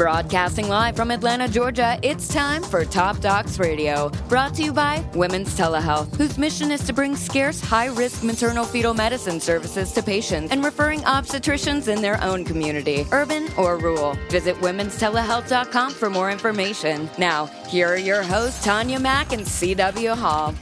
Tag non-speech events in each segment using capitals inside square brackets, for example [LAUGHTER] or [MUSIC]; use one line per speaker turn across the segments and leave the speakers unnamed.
Broadcasting live from Atlanta, Georgia, it's time for Top Docs Radio. Brought to you by Women's Telehealth, whose mission is to bring scarce, high risk maternal fetal medicine services to patients and referring obstetricians in their own community, urban or rural. Visit womenstelehealth.com for more information. Now, here are your hosts, Tanya Mack and CW Hall.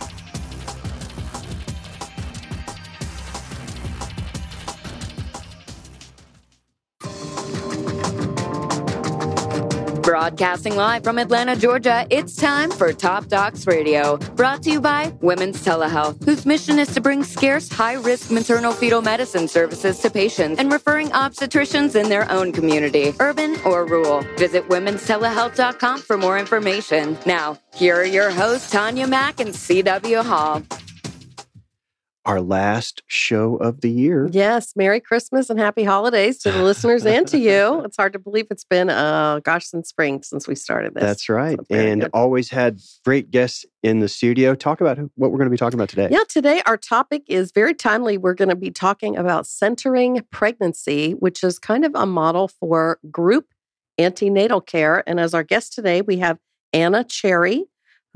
Broadcasting live from Atlanta, Georgia, it's time for Top Docs Radio. Brought to you by Women's Telehealth, whose mission is to bring scarce, high risk maternal fetal medicine services to patients and referring obstetricians in their own community, urban or rural. Visit womenstelehealth.com for more information. Now, here are your hosts, Tanya Mack and CW Hall
our last show of the year.
Yes, Merry Christmas and Happy Holidays to the listeners and to you. [LAUGHS] It's hard to believe it's been, uh, gosh, since spring since we started this.
That's right. So and good. always had great guests in the studio. Talk about what we're going to be talking about today.
Yeah, today our topic is very timely. We're going to be talking about centering pregnancy, which is kind of a model for group antenatal care. And as our guest today, we have Anna Cherry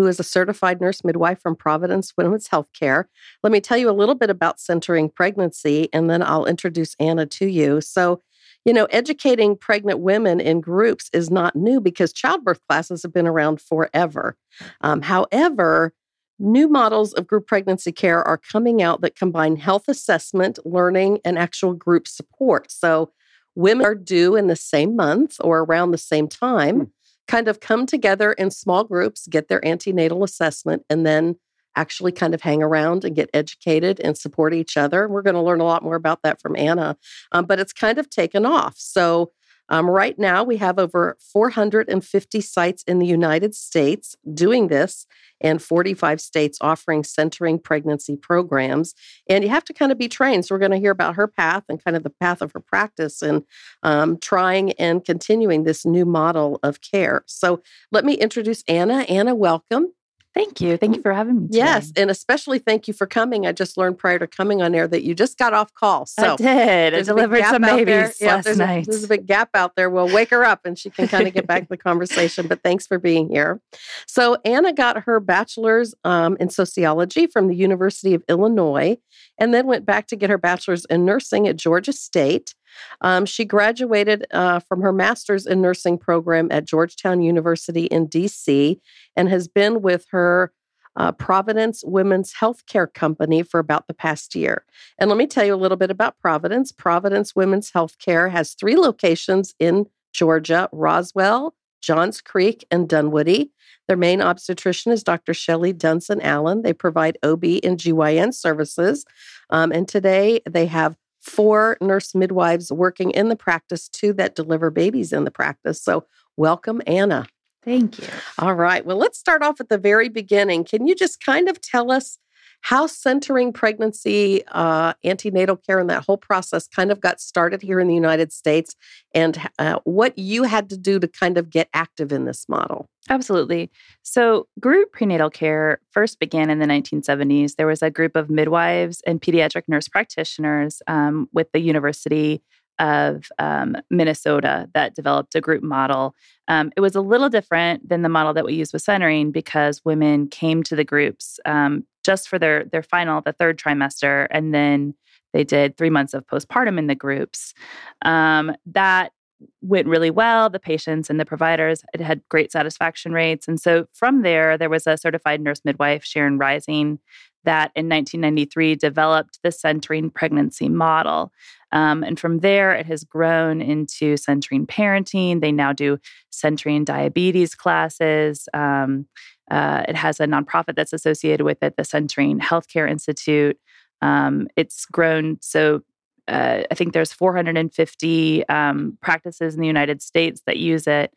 who is a certified nurse midwife from Providence Women's Healthcare. Let me tell you a little bit about centering pregnancy, and then I'll introduce Anna to you. So, you know, educating pregnant women in groups is not new because childbirth classes have been around forever. Um, however, new models of group pregnancy care are coming out that combine health assessment, learning, and actual group support. So, women are due in the same month or around the same time. Kind of come together in small groups, get their antenatal assessment, and then actually kind of hang around and get educated and support each other. We're going to learn a lot more about that from Anna, um, but it's kind of taken off. So um, right now, we have over 450 sites in the United States doing this, and 45 states offering centering pregnancy programs. And you have to kind of be trained. So, we're going to hear about her path and kind of the path of her practice and um, trying and continuing this new model of care. So, let me introduce Anna. Anna, welcome.
Thank you. Thank you for having me.
Today. Yes, and especially thank you for coming. I just learned prior to coming on air that you just got off call.
So I did. I delivered some babies yeah, last
there's
night.
A, there's a big gap out there. We'll wake her up and she can kind of get back to the conversation. But thanks for being here. So Anna got her bachelor's um, in sociology from the University of Illinois, and then went back to get her bachelor's in nursing at Georgia State. Um, she graduated uh, from her master's in nursing program at Georgetown University in DC and has been with her uh, Providence Women's Healthcare Company for about the past year. And let me tell you a little bit about Providence. Providence Women's Healthcare has three locations in Georgia Roswell, Johns Creek, and Dunwoody. Their main obstetrician is Dr. Shelley Dunson Allen. They provide OB and GYN services. Um, and today they have four nurse midwives working in the practice, two that deliver babies in the practice. So, welcome, Anna.
Thank you.
All right. Well, let's start off at the very beginning. Can you just kind of tell us how centering pregnancy, uh, antenatal care, and that whole process kind of got started here in the United States and uh, what you had to do to kind of get active in this model?
Absolutely. So, group prenatal care first began in the 1970s. There was a group of midwives and pediatric nurse practitioners um, with the University of um, Minnesota that developed a group model. Um, it was a little different than the model that we use with centering because women came to the groups um, just for their their final, the third trimester, and then they did three months of postpartum in the groups. Um, that went really well. The patients and the providers it had great satisfaction rates, and so from there, there was a certified nurse midwife, Sharon Rising, that in 1993 developed the centering pregnancy model. Um, and from there, it has grown into centering parenting. They now do centering diabetes classes. Um, uh, it has a nonprofit that's associated with it, the Centering Healthcare Institute. Um, it's grown so uh, I think there's 450 um, practices in the United States that use it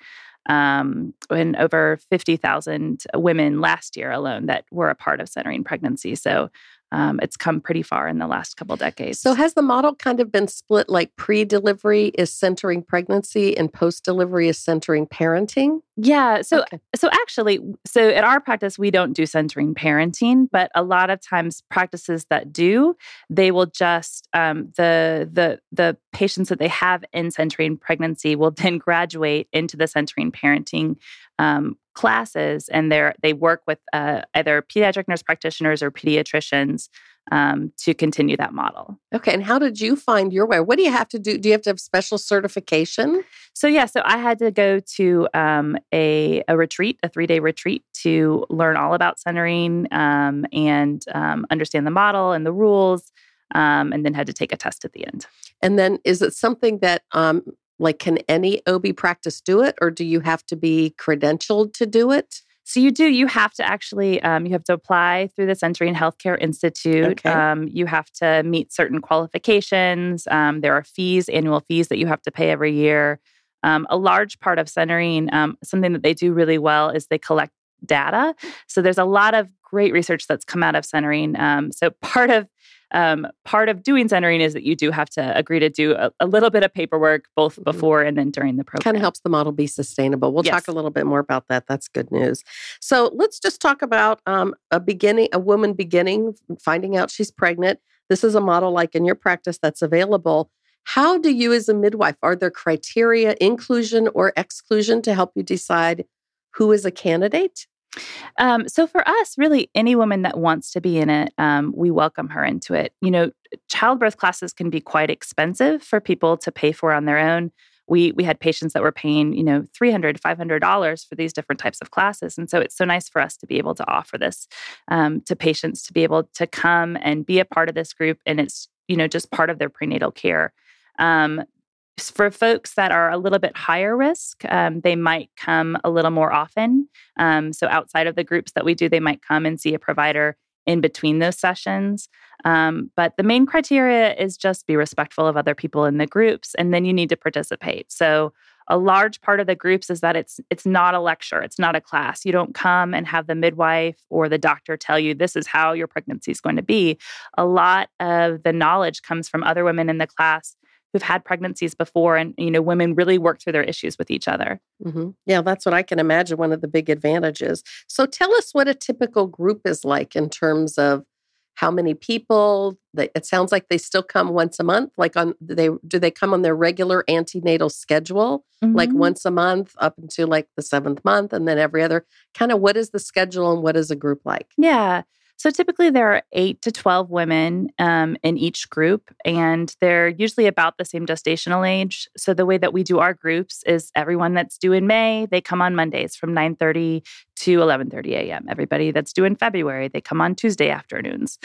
um, and over 50,000 women last year alone that were a part of centering pregnancy. So um, it's come pretty far in the last couple decades.
So, has the model kind of been split like pre delivery is centering pregnancy and post delivery is centering parenting?
Yeah. So, okay. so actually, so at our practice, we don't do centering parenting, but a lot of times practices that do, they will just um, the the the patients that they have in centering pregnancy will [LAUGHS] then graduate into the centering parenting um, classes and they they work with uh, either pediatric nurse practitioners or pediatricians um, to continue that model.
Okay, and how did you find your way? What do you have to do? Do you have to have special certification?
So yeah, so I had to go to um, a a retreat, a three day retreat, to learn all about centering um, and um, understand the model and the rules. Um, and then had to take a test at the end.
And then, is it something that um, like, can any OB practice do it, or do you have to be credentialed to do it?
So you do. You have to actually. Um, you have to apply through the Centering Healthcare Institute. Okay. Um, you have to meet certain qualifications. Um, there are fees, annual fees that you have to pay every year. Um, a large part of centering, um, something that they do really well, is they collect data. So there's a lot of great research that's come out of centering. Um, so [LAUGHS] part of um, part of doing centering is that you do have to agree to do a, a little bit of paperwork both mm-hmm. before and then during the program.
Kind of helps the model be sustainable. We'll yes. talk a little bit more about that. That's good news. So let's just talk about um, a beginning, a woman beginning, finding out she's pregnant. This is a model like in your practice that's available. How do you, as a midwife, are there criteria, inclusion or exclusion to help you decide who is a candidate?
Um, so for us, really, any woman that wants to be in it, um, we welcome her into it. You know, childbirth classes can be quite expensive for people to pay for on their own. We we had patients that were paying, you know, three hundred, five hundred dollars for these different types of classes, and so it's so nice for us to be able to offer this um, to patients to be able to come and be a part of this group, and it's you know just part of their prenatal care. Um, for folks that are a little bit higher risk, um, they might come a little more often. Um, so, outside of the groups that we do, they might come and see a provider in between those sessions. Um, but the main criteria is just be respectful of other people in the groups, and then you need to participate. So, a large part of the groups is that it's it's not a lecture, it's not a class. You don't come and have the midwife or the doctor tell you this is how your pregnancy is going to be. A lot of the knowledge comes from other women in the class who've had pregnancies before and you know women really work through their issues with each other
mm-hmm. yeah that's what i can imagine one of the big advantages so tell us what a typical group is like in terms of how many people it sounds like they still come once a month like on they do they come on their regular antenatal schedule mm-hmm. like once a month up until like the seventh month and then every other kind of what is the schedule and what is a group like
yeah so typically there are eight to 12 women um, in each group, and they're usually about the same gestational age. So the way that we do our groups is everyone that's due in May, they come on Mondays from 9.30 to 11.30 a.m. Everybody that's due in February, they come on Tuesday afternoons.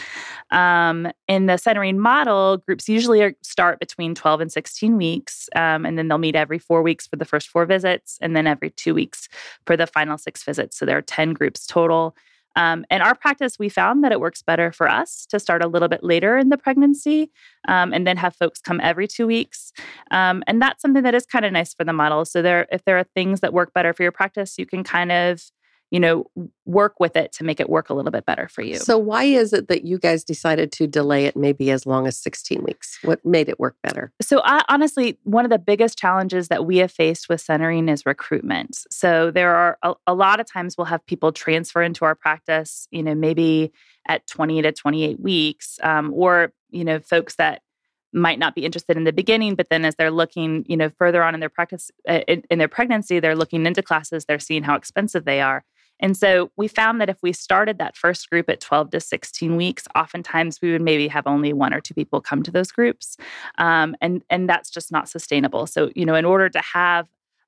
Um, in the centering model, groups usually are, start between 12 and 16 weeks, um, and then they'll meet every four weeks for the first four visits, and then every two weeks for the final six visits. So there are 10 groups total. Um, in our practice, we found that it works better for us to start a little bit later in the pregnancy um, and then have folks come every two weeks. Um, and that's something that is kind of nice for the model. So there, if there are things that work better for your practice, you can kind of you know, work with it to make it work a little bit better for you.
So, why is it that you guys decided to delay it maybe as long as 16 weeks? What made it work better?
So, I, honestly, one of the biggest challenges that we have faced with centering is recruitment. So, there are a, a lot of times we'll have people transfer into our practice, you know, maybe at 20 to 28 weeks, um, or, you know, folks that might not be interested in the beginning but then as they're looking you know further on in their practice uh, in, in, their pregnancy they're looking into classes they're seeing how expensive they are and so we found that if we started that first group at 12 to 16 weeks, oftentimes we would maybe have only one or two people come to those groups. Um, and, and that's just not sustainable. So, you know, in order to have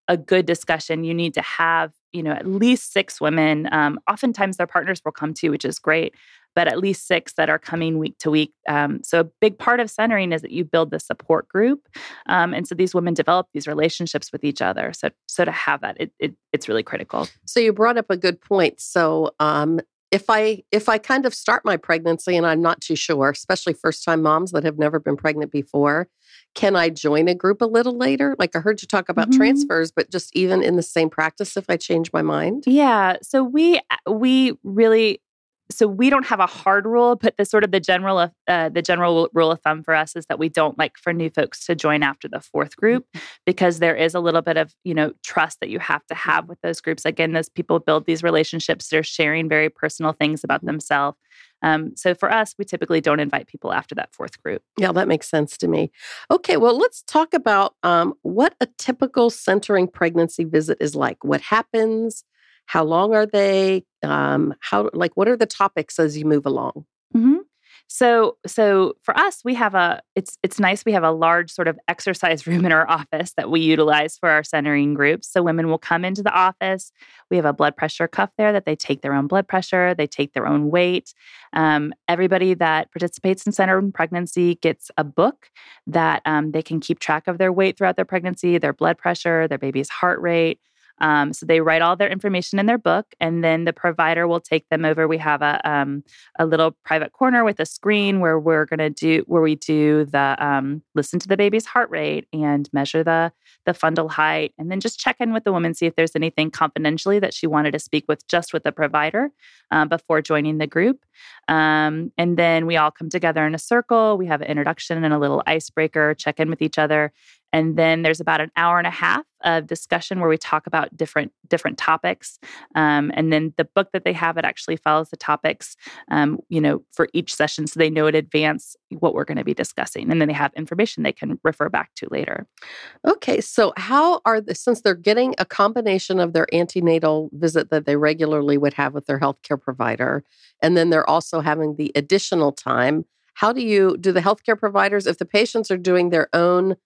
a good discussion, you need to have, you know, at least six women. Um, oftentimes their partners will come too, which is great but at least six that are coming week to week. Um, so a big part of centering is that you build the support group, um, and so these women develop these relationships with each other. So so to have that, it, it it's really critical.
So you brought up a good point. So um, if I if I kind of start my pregnancy and I'm not too sure, especially first time moms that have never been pregnant before, can I join a group a little later? Like I heard you talk about mm-hmm. transfers, but just even in the same practice if I change my mind?
Yeah. So we we really so we don't have a hard rule, but the sort of the general uh, the general rule of thumb for us is that we don't like for new folks to join after the fourth group mm-hmm. because there is a little bit of you know trust that you have to have with those groups. Again, those people build these relationships. They're sharing very personal things about mm-hmm. themselves. Um, so for us, we typically don't invite people after that fourth group.
Yeah, that makes sense to me. Okay, well, let's talk about um, what a typical centering pregnancy visit is like. What happens? How long are they? Um, how like what are the topics as you move along?
Mm-hmm. So so for us, we have a it's it's nice we have a large sort of exercise [LAUGHS] room in our office that we utilize for our centering groups. So women will come into the office. We have a blood pressure cuff there that they take their own blood pressure, they take their own weight. Um, everybody that participates in centering pregnancy gets a book that um, they can keep track of their weight throughout their pregnancy, their blood pressure, their baby's heart rate. Um, so they write all their information in their book, and then the provider will take them over. We have a um, a little private corner with a screen where we're to do where we do the um, listen to the baby's heart rate and measure the the fundal height, and then just check in with the woman see if there's anything confidentially that she wanted to speak with just with the provider uh, before joining the group. Um, and then we all come together in a circle. We have an introduction and a little icebreaker, check in with each other, and then there's about an hour and a half of discussion where we talk about different different topics. Um, and then the book that they have it actually follows the topics um, you know for each session so they know in advance what we're going to be discussing. And then they have information they can refer back to later.
Okay so how are the since they're getting a combination of their antenatal visit that they regularly would have with their healthcare provider and then they're also having the additional time how do you do the healthcare providers if the patients are doing their own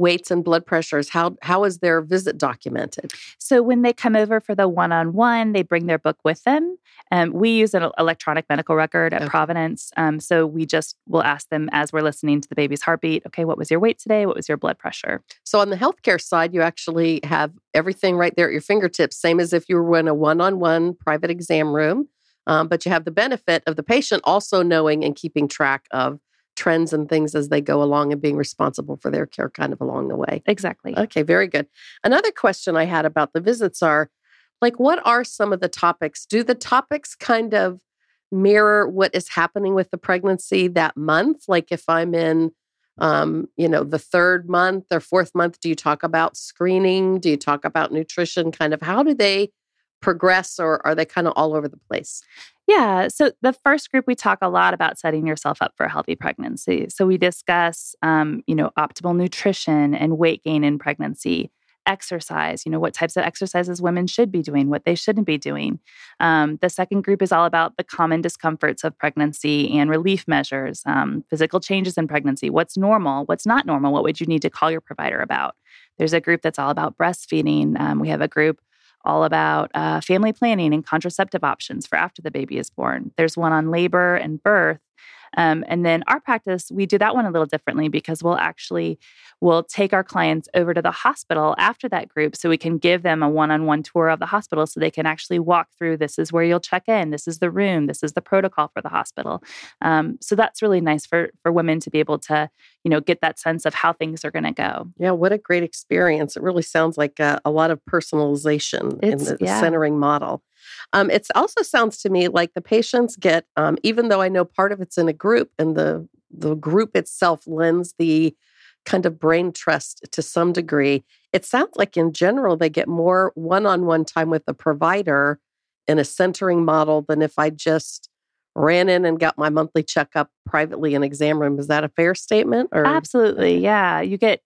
weights and blood pressures how how is their visit documented?
So when they come over for the one-on-one they bring their book with them um, we use an electronic medical record at okay. providence um, so we just will ask them as we're listening to the baby's heartbeat okay what was your weight today? What was your blood pressure?
So on the healthcare side you actually have everything right there at your fingertips same as if you were in a one-on-one private exam room um, but you have the benefit of the patient also knowing and keeping track of trends and things as they go along and being responsible for their care kind of along the way.
Exactly.
Okay, very good. Another question I had about the visits are like, what are some of the topics? Do the topics kind of mirror what is happening with the pregnancy that month? Like, if I'm in, um, you know, the third month or fourth month, do you talk about screening? Do you talk about nutrition? Kind of how do they progress or are they kind of all over the place?
Yeah. So the first group, we talk a lot about setting yourself up for a healthy pregnancy. So we discuss, um, you know, optimal nutrition and weight gain in pregnancy, exercise, you know, what types of exercises women should be doing, what they shouldn't be doing. Um, the second group is all about the common discomforts of pregnancy and relief measures, um, physical changes in pregnancy, what's normal, what's not normal, what would you need to call your provider about. There's a group that's all about breastfeeding. Um, we have a group all about uh, family planning and contraceptive options for after the baby is born. There's one on labor and birth. Um, and then our practice, we do that one a little differently because we'll actually we'll take our clients over to the hospital after that group so we can give them a one-on-one tour of the hospital so they can actually walk through this is where you'll check in. This is the room. This is the protocol for the hospital. Um, so that's really nice for for women to be able to you know get that sense of how things are going to go.
Yeah what a great experience. It really sounds like a, a lot of personalization it's, in the yeah. centering model um, it also sounds to me like the patients get, um, even though I know part of it's in a group, and the the group itself lends the kind of brain trust to some degree. It sounds like in general they get more one-on-one time with the provider in a centering model than if I just ran in and got my monthly checkup privately in exam room. Is that a fair statement?
Or absolutely, yeah. You get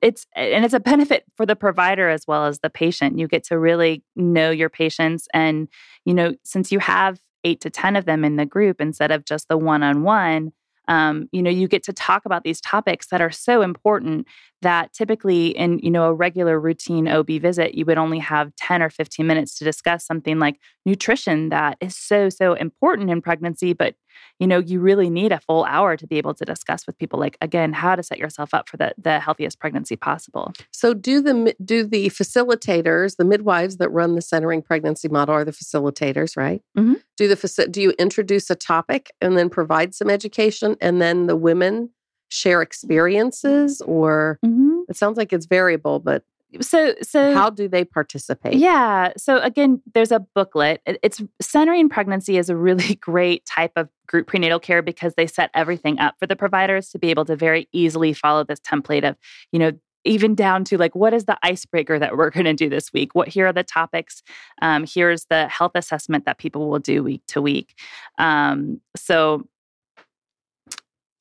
it's and it's a benefit [LAUGHS] for the provider as well as the patient. You get to really know your patients and you know since you have 8 to 10 of them in the group instead of just the one-on-one um, you know you get to talk about these topics that are so important that typically in you know a regular routine ob visit you would only have 10 or 15 minutes to discuss something like nutrition that is so so important in pregnancy but you know you really need a full hour to be able to discuss with people like again how to set yourself up for the, the healthiest pregnancy possible
so do the do the facilitators the midwives that run the centering pregnancy model are the facilitators right
mm-hmm.
do the do you introduce a topic and then provide some education and then the women share experiences or
mm-hmm.
it sounds like it's variable but
So, so
how do they participate?
Yeah. So again, there's a booklet. It's centering pregnancy is a really [LAUGHS] great type of group prenatal care because they set everything up for the providers to be able to very easily follow this template of, you know, even down to like what is the icebreaker that we're going to do this week what here are the topics um, here's the health assessment that people will do week to week um, so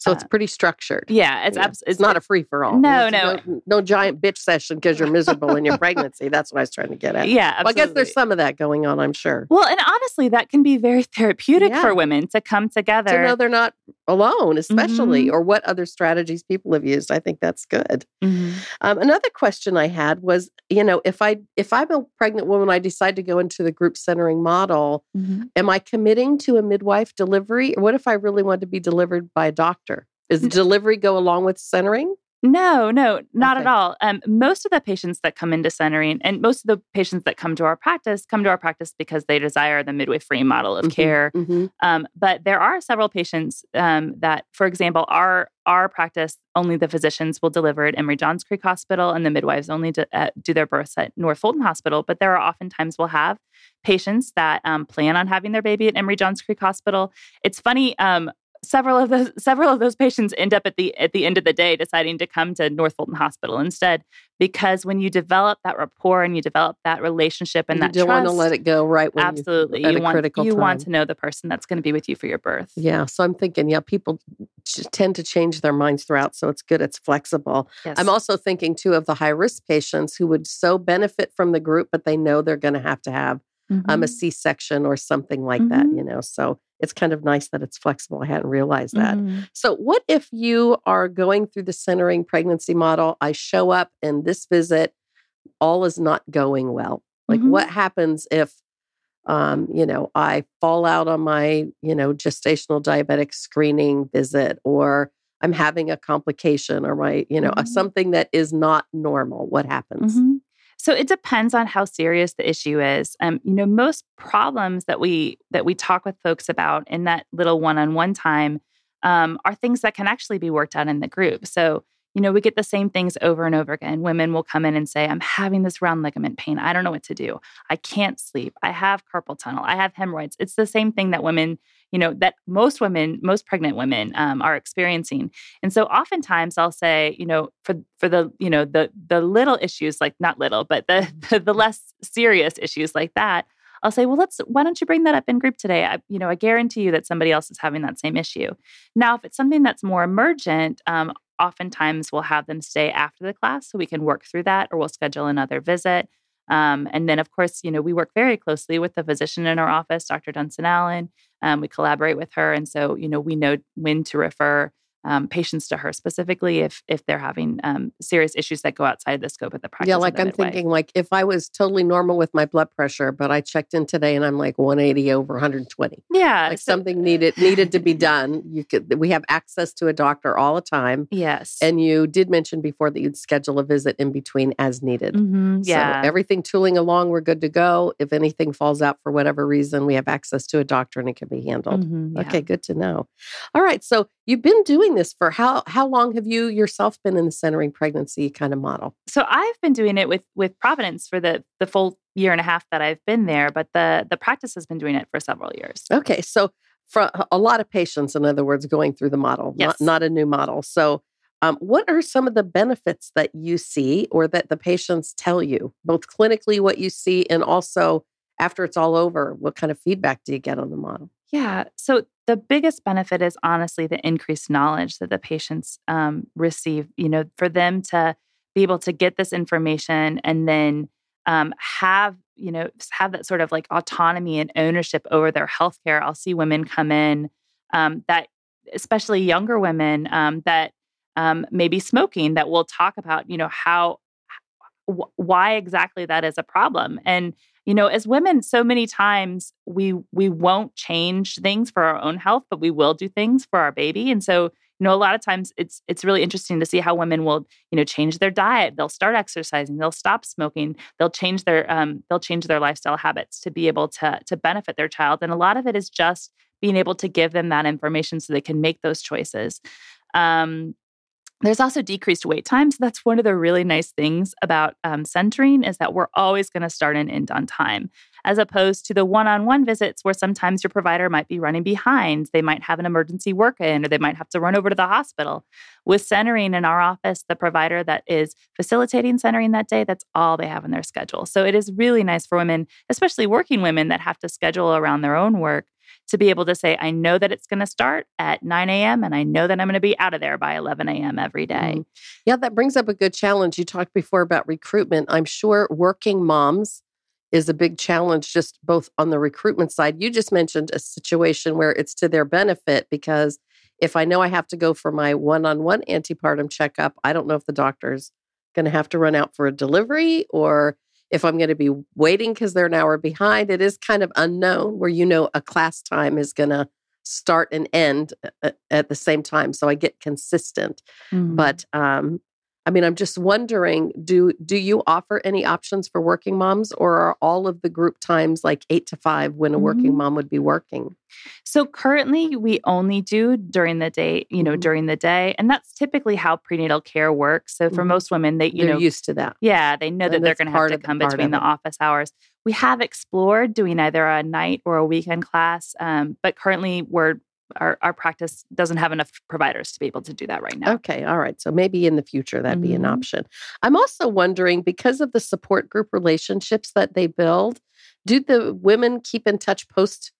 so it's uh, pretty structured.
Yeah, it's yeah. Abs-
it's, not a free for all.
No, no,
no, no, giant bitch session because you're miserable in your pregnancy. That's what I was trying to get at.
Yeah,
well, I guess there's some of that going on. I'm sure.
Well, and honestly, that can be very therapeutic yeah. for women to come together
to know they're not alone, especially, mm-hmm. or what other strategies people have used. I think that's good. Mm-hmm. Um, another question I had was, you know, if I if I'm a pregnant woman, I decide to go into the group centering model. Mm-hmm. Am I committing to a midwife delivery, or what if I really want to be delivered by a doctor? Does delivery go along with centering?
No, no, not okay. at all. Um, most of the patients that come into centering and most of the patients that come to our practice come to our practice because they desire the midwifery free model of mm-hmm, care. Mm-hmm. Um, but there are several patients um, that, for example, our our practice only the physicians will deliver at Emory Johns Creek Hospital and the midwives only do, uh, do their births at North Fulton Hospital. But there are oftentimes we'll have patients that um, plan on having their baby at Emory Johns Creek Hospital. It's funny. Um, several of those several of those patients end up at the at the end of the day deciding to come to North Fulton Hospital instead because when you develop that rapport and you develop that relationship and that
you
that
don't
trust,
want to let it go right
absolutely
you,
you want you time. want to know the person that's going to be with you for your birth
yeah so i'm thinking yeah people tend to change their minds throughout so it's good it's flexible yes. i'm also thinking too of the high risk patients who would so benefit from the group but they know they're going to have to have mm-hmm. um, a c-section or something like mm-hmm. that you know so it's kind of nice that it's flexible. I hadn't realized that. Mm-hmm. So, what if you are going through the centering pregnancy model? I show up and this visit, all is not going well. Like, mm-hmm. what happens if, um, you know, I fall out on my, you know, gestational diabetic screening visit or I'm having a complication or my, you know, mm-hmm. something that is not normal? What happens?
So it depends on how serious the issue is. Um, you know, most problems that we that we talk with folks about in that little one-on-one time um, are things that can actually be worked out in the group. So you know, we get the same things over and over again. Women will come in and say, I'm having this round ligament pain. I don't know what to do. I can't sleep. I have carpal tunnel. I have hemorrhoids. It's the same thing that women, you know, that most women, most pregnant women um, are experiencing. And so oftentimes I'll say, you know, for for the, you know, the the little issues, like not little, but the [LAUGHS] the, the less serious issues like that, I'll say, well, let's, why don't you bring that up in group today? I, you know, I guarantee you that somebody else is having that same issue. Now, if it's something that's more emergent, um, oftentimes we'll have them stay after the class so we can work through that or we'll schedule another visit. Um, and then, of course, you know, we work very closely with the physician in our office, Dr. Dunson Allen. Um, we collaborate with her. And so, you know, we know when to refer um, patients to her specifically if if they're having um, serious issues that go outside the scope of the practice.
Yeah, like I'm midwife. thinking, like if I was totally normal with my blood pressure, but I checked in today and I'm like 180 over 120.
Yeah,
like so, something needed needed to be done. You could we have access to a doctor all the time.
Yes,
and you did mention before that you'd schedule a visit in between as needed.
Mm-hmm, yeah,
so everything tooling along, we're good to go. If anything falls out for whatever reason, we have access to a doctor and it can be handled. Mm-hmm, yeah. Okay, good to know. All right, so you've been doing this for how how long have you yourself been in the centering pregnancy kind of model?
So I've been doing it with with Providence for the the full year and a half that I've been there, but the the practice has been doing it for several years.
Okay, so for a lot of patients, in other words, going through the model, yes. not not a new model. So. Um, what are some of the benefits that you see or that the patients tell you, both clinically, what you see, and also after it's all over, what kind of feedback do you get on the model?
Yeah. So the biggest benefit is honestly the increased knowledge that the patients um, receive. You know, for them to be able to get this information and then um, have you know have that sort of like autonomy and ownership over their healthcare. I'll see women come in um, that, especially younger women um, that um, may be smoking, that will talk about you know how why exactly that is a problem and you know as women so many times we we won't change things for our own health but we will do things for our baby. And so you know a lot of times it's it's really interesting to see how women will you know change their diet. They'll start exercising they'll stop smoking they'll change their um, they'll change their lifestyle habits to be able to to benefit their child. And a lot of it is just being able to give them that information so they can make those choices. Um, there's also decreased wait times. That's one of the really nice things about um, centering is that we're always going to start and end on time, as opposed to the one-on-one visits where sometimes your provider might be running behind. They might have an emergency work in, or they might have to run over to the hospital. With centering in our office, the provider that is facilitating centering that day, that's all they have in their schedule. So it is really nice for women, especially working women that have to schedule around their own work, to be able to say, I know that it's going to start at 9 a.m. and I know that I'm going to be out of there by 11 a.m. every day. Mm.
Yeah, that brings up a good challenge. You talked before about recruitment. I'm sure working moms is a big challenge, just both on the recruitment side. You just mentioned a situation where it's to their benefit because if I know I have to go for my one on one antepartum checkup, I don't know if the doctor's going to have to run out for a delivery or if I'm going to be waiting because they're an hour behind. It is kind of unknown where you know a class time is going to start and end at the same time. So I get consistent. Mm-hmm. But um, I mean, I'm just wondering do do you offer any options for working moms, or are all of the group times like eight to five when a working mm-hmm. mom would be working?
So currently, we only do during the day. You know, mm-hmm. during the day, and that's typically how prenatal care works. So for mm-hmm. most women, they you
they're
know
used to that.
Yeah, they know and that they're going to have to come between the office hours. We have explored doing either a night or a weekend class, um, but currently we're our, our practice doesn't have enough providers to be able to do that right now.
Okay, all right. So maybe in the future that'd mm-hmm. be an mm-hmm. option. I'm also wondering because of the support group relationships that they build, do the women keep in touch post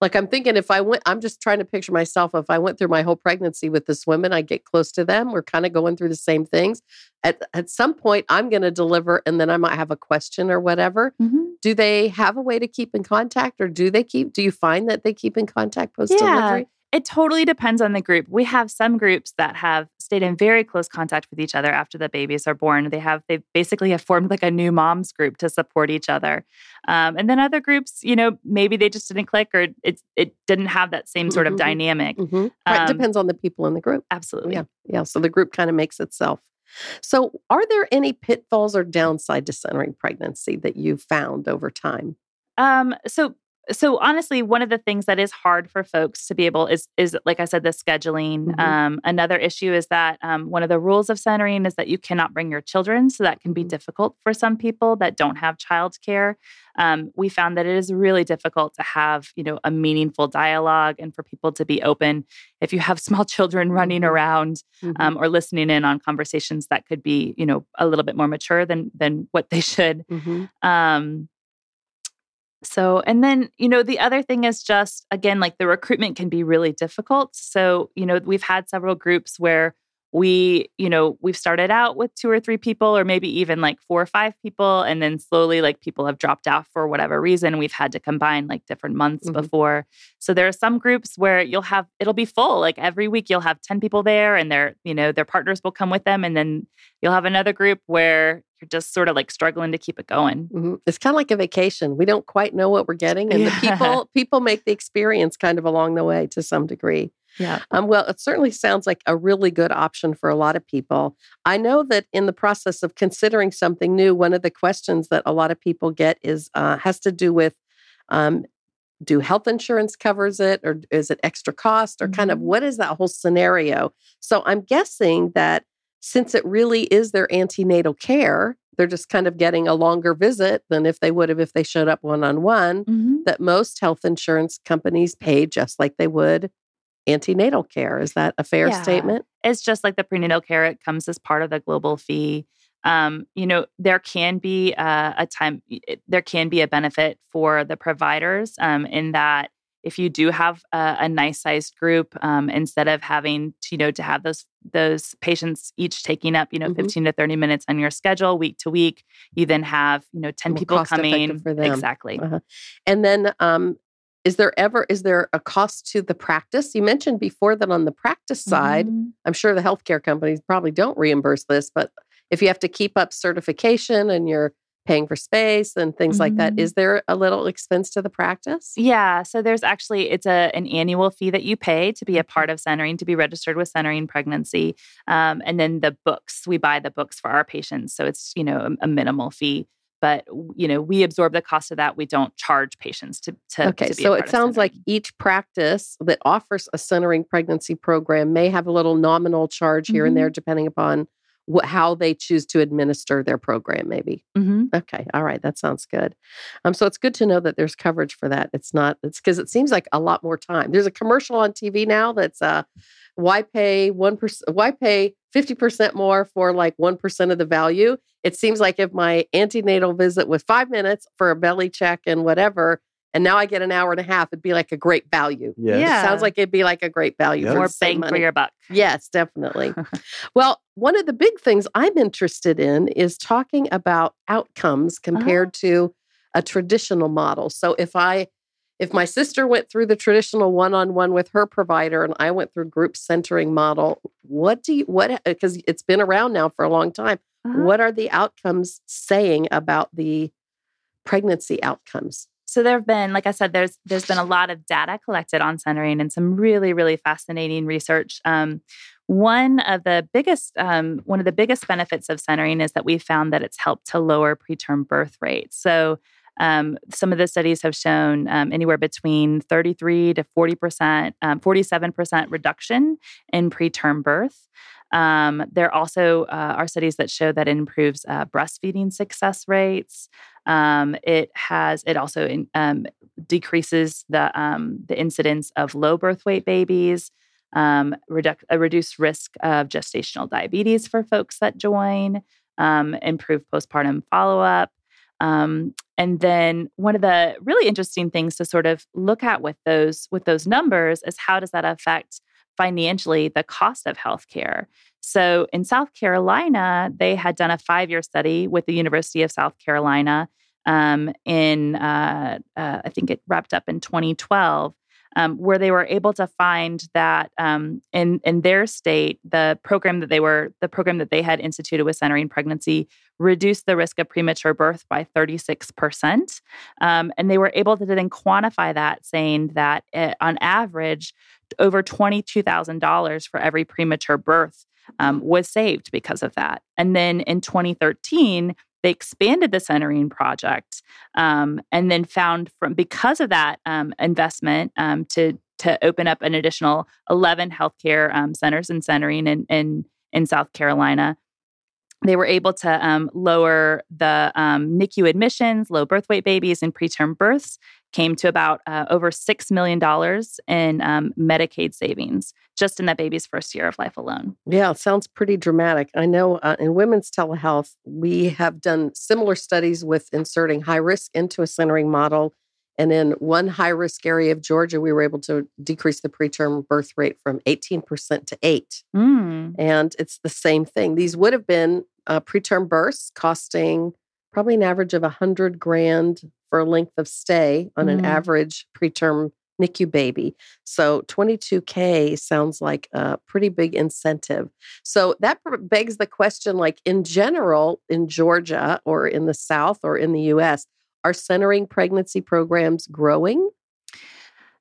like I'm thinking if I went, I'm just trying to picture myself. If I went through my whole pregnancy with this woman, I get close to them. We're kind of going through the same things. At at some point, I'm going to deliver, and then I might have a question or whatever. Mm-hmm. Do they have a way to keep in contact, or do they keep? Do you find that they keep in contact post delivery?
Yeah. It totally depends on the group. We have some groups that have stayed in very close contact with each other after the babies are born. They have they basically have formed like a new moms group to support each other. Um, and then other groups, you know, maybe they just didn't click or it it didn't have that same sort of mm-hmm. dynamic.
Mm-hmm. Um, it depends on the people in the group.
Absolutely.
Yeah. Yeah. So the group kind of makes itself. So, are there any pitfalls or downside to centering pregnancy that you've found over time?
Um, so so honestly one of the things that is hard for folks to be able is is like i said the scheduling mm-hmm. um, another issue is that um, one of the rules of centering is that you cannot bring your children so that can be mm-hmm. difficult for some people that don't have childcare um, we found that it is really difficult to have you know a meaningful dialogue and for people to be open if you have [LAUGHS] small children running mm-hmm. around um, mm-hmm. or listening in on conversations that could be you know a little bit more mature than than what they should mm-hmm. So, and then, you know, the other thing is just, again, like the recruitment can be really difficult. So, you know, we've had several groups where we, you know, we've started out with two or three people, or maybe even like four or five people. And then slowly, like people have dropped out for whatever reason. We've had to combine like different months mm-hmm. before. So there are some groups where you'll have, it'll be full. Like every week, you'll have 10 people there and their, you know, their partners will come with them. And then you'll have another group where you're just sort of like struggling to keep it going.
Mm-hmm. It's kind of like a vacation. We don't quite know what we're getting, and yeah. the people people make the experience kind of along the way to some degree.
Yeah.
Um, well, it certainly sounds like a really good option for a lot of people. I know that in the process of considering something new, one of the questions that a lot of people get is uh, has to do with um, do health insurance covers it or is it extra cost or mm-hmm. kind of mm-hmm. what is that whole scenario so i'm guessing that since it really is their antenatal care, they're just kind of getting a longer visit than if they would have if they showed up one on one. That most health insurance companies pay just like they would antenatal care. Is that a fair yeah. statement?
It's just like the prenatal care, it comes as part of the global fee. Um, you know, there can be uh, a time, there can be a benefit for the providers um, in that if you do have a, a nice sized group, um, instead of having to, you know to have those those patients each taking up you know mm-hmm. 15 to 30 minutes on your schedule week to week, you then have you know 10 More people coming
for them.
exactly. Uh-huh.
And then um, is there ever is there a cost to the practice you mentioned before that on the practice side mm-hmm. i'm sure the healthcare companies probably don't reimburse this but if you have to keep up certification and you're paying for space and things mm-hmm. like that. Mm-hmm. There a little expense to the practice?
Yeah. So there's actually it's a an annual fee that you pay to be a part of centering, to be registered with centering pregnancy, um, and then the books we buy the books for our patients. So it's you know a, a minimal fee. But you know we absorb the cost of that. We don't charge patients to to.
Okay,
to be
so it sounds like each practice that offers a centering pregnancy program may have a little nominal charge here mm-hmm. and there, depending upon wh- how they choose to administer their program. Maybe.
Mm-hmm.
Okay, all right, that sounds good. Um, so it's good to know that there's coverage for that. It's not. It's because it seems like a lot more time. There's a commercial on TV now that's uh why pay 1% why pay 50% more for like 1% of the value it seems like if my antenatal visit was five minutes for a belly check and whatever and now i get an hour and a half it'd be like a great value
yes.
yeah
sounds like it'd be like a great value
yep.
more bang
money.
for your buck
yes definitely [LAUGHS] well one of the big things i'm interested in is talking about outcomes compared uh-huh. to a traditional model so if i if my sister went through the traditional one-on-one with her provider and I went through group centering model, what do you what because it's been around now for a long time. Uh-huh. What are the outcomes saying about the pregnancy outcomes?
So there have been, like I said, there's there's been a lot of data collected on centering and some really really fascinating research. Um, one of the biggest um, one of the biggest benefits of centering is that we found that it's helped to lower preterm birth rates. So um, some of the studies have shown um, anywhere between 33 to 40 percent, um, 47 percent reduction in preterm birth. Um, there also uh, are studies that show that it improves uh, breastfeeding success rates. Um, it has it also in, um, decreases the the incidence of low birth weight babies. Redu- a reduced risk of gestational diabetes for folks that join. improved postpartum follow up. Um, and then one of the really interesting things to sort of look at with those with those numbers is how does that affect financially the cost of healthcare. So in South Carolina, they had done a five year study with the University of South Carolina. Um, in uh, uh, I think it wrapped up in 2012, um, where they were able to find that um, in in their state, the program that they were the program that they had instituted with centering pregnancy reduced the risk of premature birth by 36 percent, um, and they were able to then quantify that, saying that it, eh, on average, over twenty two thousand dollars for every premature birth um, was saved because of that. And then in 2013, they expanded the centering project um, and then found from because of that um, investment um, to to open up an additional 11 healthcare um, centers and centering in, in in South Carolina. They were able to um, lower the um, NICU admissions, low birth weight babies, and preterm births, came to about uh, over $6 million in um, Medicaid savings just in that baby's first year of life alone.
Yeah, it sounds pretty dramatic. I know uh, in women's telehealth, we have done similar studies with inserting high risk into a centering model. And in one high risk area of Georgia, we were able to decrease the preterm birth rate from 18% to 8
mm.
And it's the same thing. These would have been uh, preterm births costing probably an average of 100 grand for a length of stay on mm-hmm. an average preterm NICU baby. So 22K sounds like a pretty big incentive. So that begs the question like, in general, in Georgia or in the South or in the US, are centering pregnancy programs growing?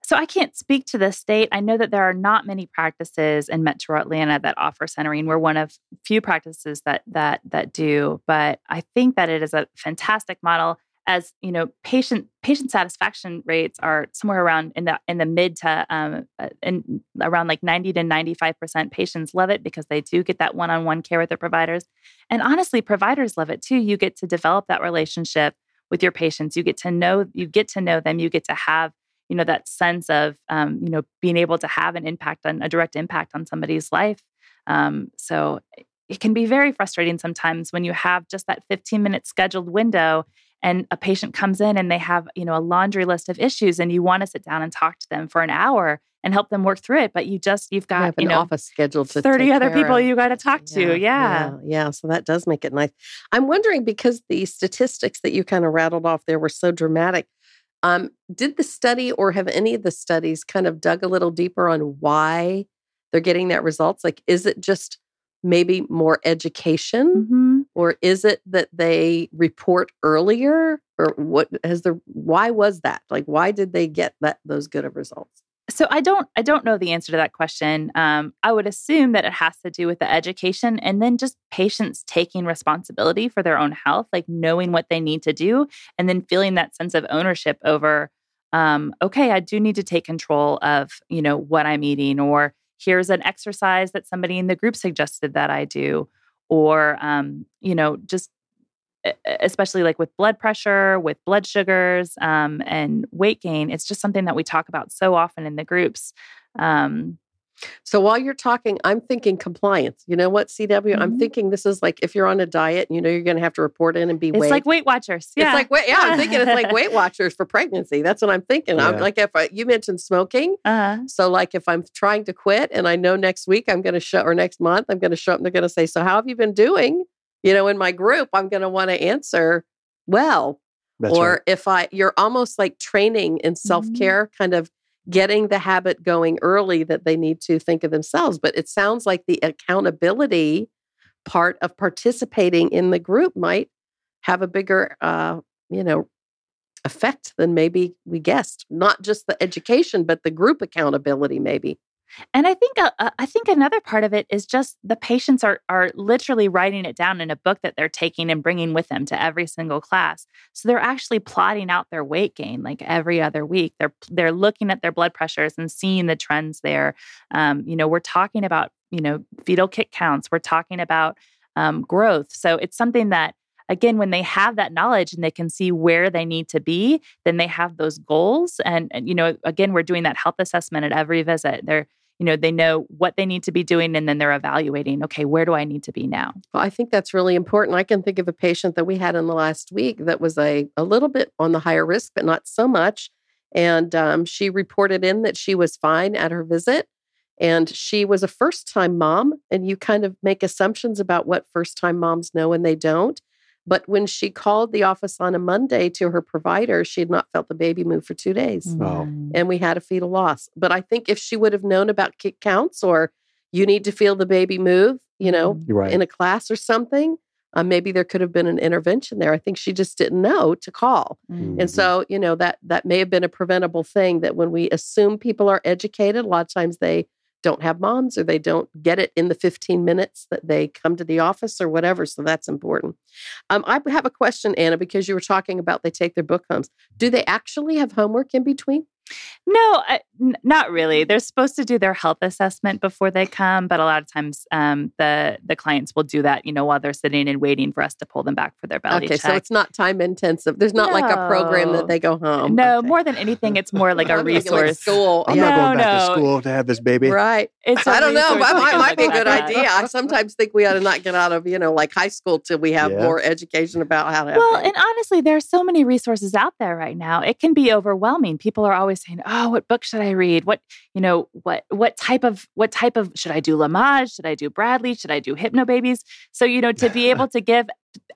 So I can't speak to the state. I know that there are not many practices in Metro Atlanta that offer centering. We're one of few practices that that that do, but I think that it is a fantastic model as you know patient patient satisfaction rates are somewhere around in the in the mid to um uh, in around like 90 to 95 percent patients love it because they do get that one-on-one care with their providers and honestly providers love it too you get to develop that relationship with your patients you get to know you get to know them you get to have you know that sense of um, you know being able to have an impact on a direct impact on somebody's life. Um, so it can be very frustrating sometimes when you have just that 15 minute scheduled window and a patient comes in and they have you know a laundry list of issues and you want to sit down and talk to them for an hour and help them work through it but you just you've got
you,
you know
office scheduled to
30 other people
of.
you got to talk to yeah,
yeah, yeah yeah so that does make it nice. I'm wondering because the statistics that you kind of rattled off there were so dramatic um, did the study or have any of the studies kind of dug a little deeper on why they're getting that results? Like is it just maybe more education?
Mm-hmm.
or is it that they report earlier? Or what has the why was that? Like why did they get that those good of results
So I don't I don't know the answer to that question. Um, I would assume that it has to do with the education and then just patients taking responsibility for their own health, like knowing what they need to do, and then feeling that sense of ownership over. Um, okay, I do need to take control of you know what I'm eating, or here's an exercise that somebody in the group suggested that I do, or um, you know just especially like with blood pressure, with blood sugars, um, and weight gain. It's just something that we talk about so often in the groups. Um,
so while you're talking, I'm thinking compliance. You know what, CW? Mm-hmm. I'm thinking this is like if you're on a diet, you know you're going to have to report in and be.
It's
weighed.
like Weight Watchers. Yeah,
it's like wait. Yeah, I'm thinking it's like [LAUGHS] Weight Watchers for pregnancy. That's what I'm thinking. Yeah. I'm like if I, you mentioned smoking, uh-huh. so like if I'm trying to quit and I know next week I'm going to show or next month I'm going to show up and they're going to say, so how have you been doing? You know, in my group, I'm going to want to answer well. That's or right. if I, you're almost like training in self care, mm-hmm. kind of getting the habit going early that they need to think of themselves. But it sounds like the accountability part of participating in the group might have a bigger, uh, you know, effect than maybe we guessed. Not just the education, but the group accountability, maybe.
And I think uh, uh, I think another part of it is just the patients are are literally writing it down in a book that they're taking and bringing with them to every single class. So they're actually plotting out their weight gain like every other week. They're they're looking at their blood pressures and seeing the trends there. Um, you know, we're talking about you know fetal kick counts. We're talking about um, growth. So it's something that again when they have that knowledge and they can see where they need to be then they have those goals. And, and, you know again we're doing that health assessment at every visit. They're you know they know what they need to be doing and then they're evaluating okay where do i need to be now?
Well i think that's really important. I can think of a patient that we had in the last week that was a, a little bit on the higher risk but not so much. And um, she reported in that she was fine at her visit and she was a first time mom and you kind of make assumptions about what first time moms know and they don't but when she called the office on a Monday to her provider, she had not felt the baby move for two days.
Wow.
And we had a fetal loss. But I think if she would have known about kick counts or you need to feel the baby move, you know, mm-hmm. right. in a class or something, uh, maybe there could have been an intervention there. I think she just didn't know to call. Mm-hmm. And so, you know, that that may have been a preventable thing that when we assume people are educated, a lot of times they don't have moms or they don't get it in the 15 minutes that they come to the office or whatever. So that's important. Um, I have a question, Anna, because you were talking about they take their book homes. Do they actually have homework in between?
No, n- not really. They're supposed to do their health assessment before they come, but a lot of times um, the the clients will do that, you know, while they're sitting and waiting for us to pull them back for their belly
okay,
check.
so it's not time intensive. There's not no. like a program that they go home.
No,
okay.
more than anything, it's more like [LAUGHS] a resource. Like
school.
I'm
yeah.
not going back no. to school to have this baby.
Right. It's [LAUGHS] I don't know. That might, might be a good idea. I sometimes think we ought to not get out of you know like high school till we have yeah. more education about how to.
Well, and honestly, there are so many resources out there right now. It can be overwhelming. People are always saying, "Oh, what book should I read? What, you know, what what type of what type of should I do Lamaze? Should I do Bradley? Should I do Hypno Babies?" So, you know, to be [LAUGHS] able to give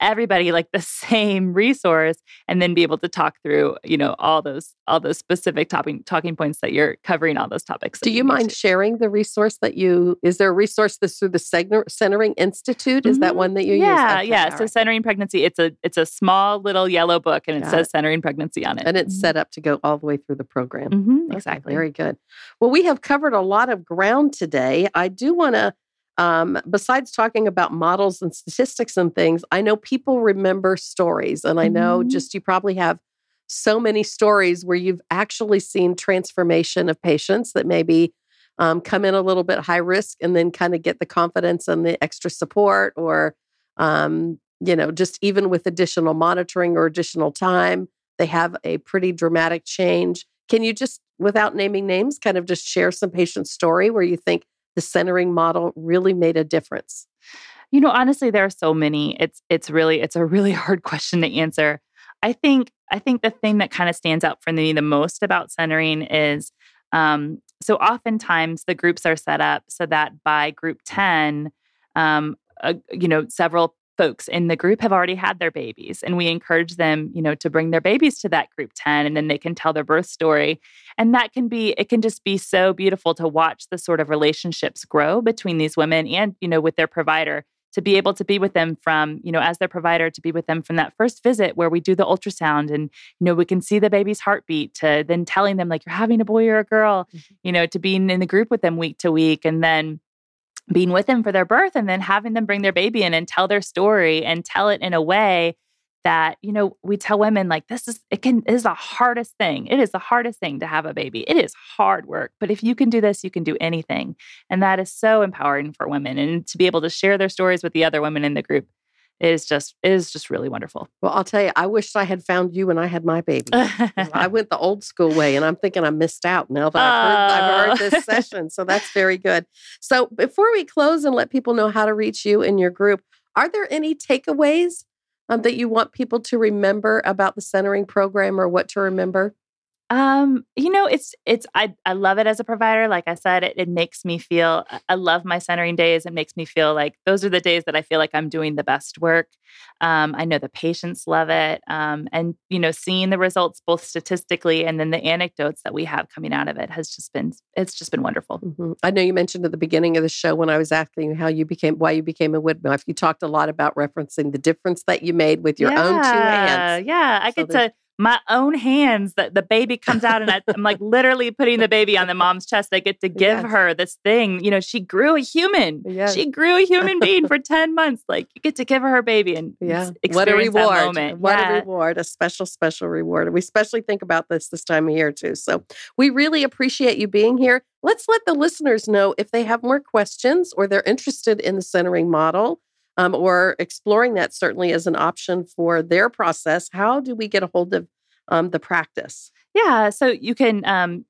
everybody like the [LAUGHS] same resource and then be able to talk through you know all those all those specific talking talking points that you're covering all those topics
do you, mind sharing the resource that you is there a resource that's through the centering institute? Is mm-hmm. that one that you
yeah,
use
yeah yeah so centering pregnancy it's a it's a small little yellow book and it Got says it. centering pregnancy on it.
And it's mm-hmm. set up to go all the way through the program.
Mm-hmm, exactly.
okay, very good. Well we have covered a lot of ground today. I do want to um, besides talking about models and statistics and things, I know people remember stories. And I know mm-hmm. just you probably have so many stories where you've actually seen transformation of patients that maybe um, come in a little bit high risk and then kind of get the confidence and the extra support or um, you know just even with additional monitoring or additional time they have a pretty dramatic change can you just without naming names kind of just share some patient story where you think the centering model really made a difference?
You know, honestly, there are so many. It's it's really it's a really [LAUGHS] hard question to answer. I think I think the thing that kind of stands out for me the most about centering is um, so oftentimes the groups are set up so that by group 10 um, uh, you know several folks in the group have already had their babies and we encourage them you know to bring their babies to that group 10 and then they can tell their birth story and that can be it can just be so beautiful to watch the sort of relationships grow between these women and you know with their provider to be able to be with them from, you know, as their provider, to be with them from that first visit where we do the ultrasound and, you know, we can see the baby's heartbeat to then telling them like you're having a boy or a girl, mm-hmm. you know, to being in the group with them week to week and then being with them for their birth and then having them bring their baby in and tell their story and tell it in a way that you know we tell women like this is it can is the hardest thing. It is the hardest thing to have a baby. It is hard work but if you can do this you can do anything. And that is so empowering for women and to be able to share their stories with the other women in the group is just it is just really wonderful.
Well, I'll tell you, I wish I had found you when I had my baby. I [LAUGHS] went the old school way, and I'm thinking I missed out now that I've, heard, I've heard this [LAUGHS] session. So that's very good. So before we close and let people know how to reach you in your group, are there any takeaways um, that you want people to remember about the centering program or what to remember?
Um, you know, it's it's I I love it as a provider. Like I said, it, it makes me feel I love my centering days. It makes me feel like those are the days that I feel like I'm doing the best work. Um, I know the patients love it. Um, and you know, seeing the results both statistically and then the anecdotes that we have coming out of it has just been it's just been wonderful.
Mm-hmm. I know you mentioned at the beginning of the show when I was asking you how you became why you became a midwife. You talked a lot about referencing the difference that you made with your
yeah,
own two hands.
Yeah, I so get to my own hands that the baby comes out and I, am like [LAUGHS] literally putting the baby on the mom's chest. I get to give yes. her this thing. You know, she grew a human. Yes. She grew a human [LAUGHS] being for 10 months. Like you get to give her her baby and yeah.
what a reward. What
yeah.
a reward. A special, special reward. We especially think about this this time of year too. So we really appreciate you being here. Let's let the listeners know if they have more questions or they're interested in the centering model um, or exploring that certainly as an option for their process, how do we get a hold of um, the practice?
Yeah, so you can um,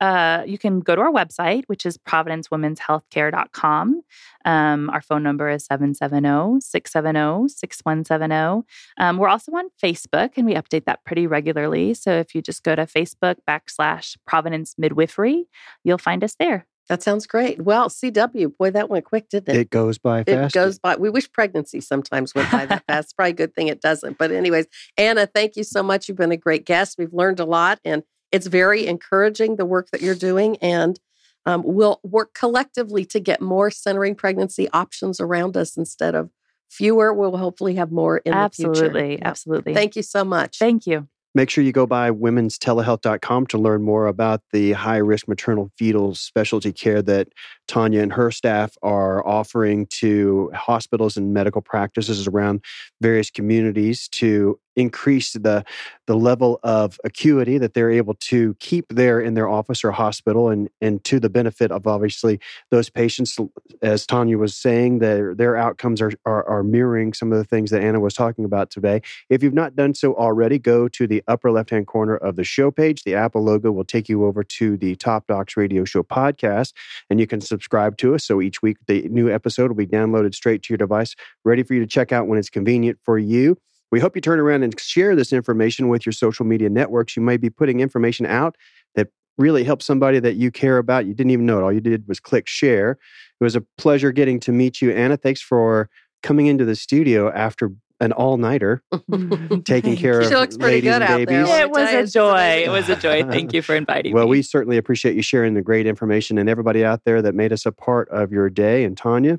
uh, you can go to our website, which is providencewomenshealthcare.com. Um, our phone number is 770-670-6170. Um, we're also on Facebook, and we update that pretty regularly. So if you just go to Facebook backslash Providence Midwifery, you'll find us there.
That sounds great. Well, CW, boy, that went quick, didn't it?
It goes by fast.
It goes by. We wish pregnancy sometimes went by that [LAUGHS] fast. Probably a good thing it doesn't. But, anyways, Anna, thank you so much. You've been a great guest. We've learned a lot, and it's very encouraging the work that you're doing. And um, we'll work collectively to get more centering pregnancy options around us instead of fewer. We'll hopefully have more in
absolutely,
the
future. Absolutely. Absolutely.
Thank you so much.
Thank you.
Make sure you go by womenstelehealth.com to learn more about the high risk maternal fetal specialty care that Tanya and her staff are offering to hospitals and medical practices around various communities to increase the the level of acuity that they're able to keep there in their office or hospital and and to the benefit of obviously those patients. As Tanya was saying their their outcomes are, are, are mirroring some of the things that Anna was talking about today. If you've not done so already go to the upper left hand corner of the show page. The Apple logo will take you over to the Top Docs Radio Show podcast and you can subscribe to us so each week the new episode will be downloaded straight to your device ready for you to check out when it's convenient for you we hope you turn around and share this information with your social media networks. You might be putting information out that really helps somebody that you care about. You didn't even know it. All you did was click share. It was a pleasure getting to meet you, Anna. Thanks for coming into the studio after an all nighter, [LAUGHS] taking care
she
of
looks pretty
ladies
good
and babies.
There. It was a joy. It was a joy. Thank you for inviting
well,
me.
Well, we certainly appreciate you sharing the great information and everybody out there that made us a part of your day. And Tanya,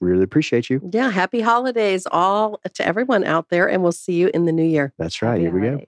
really appreciate you.
Yeah. Happy holidays all to everyone out there. And we'll see you in the new year.
That's right.
Happy
Here we go.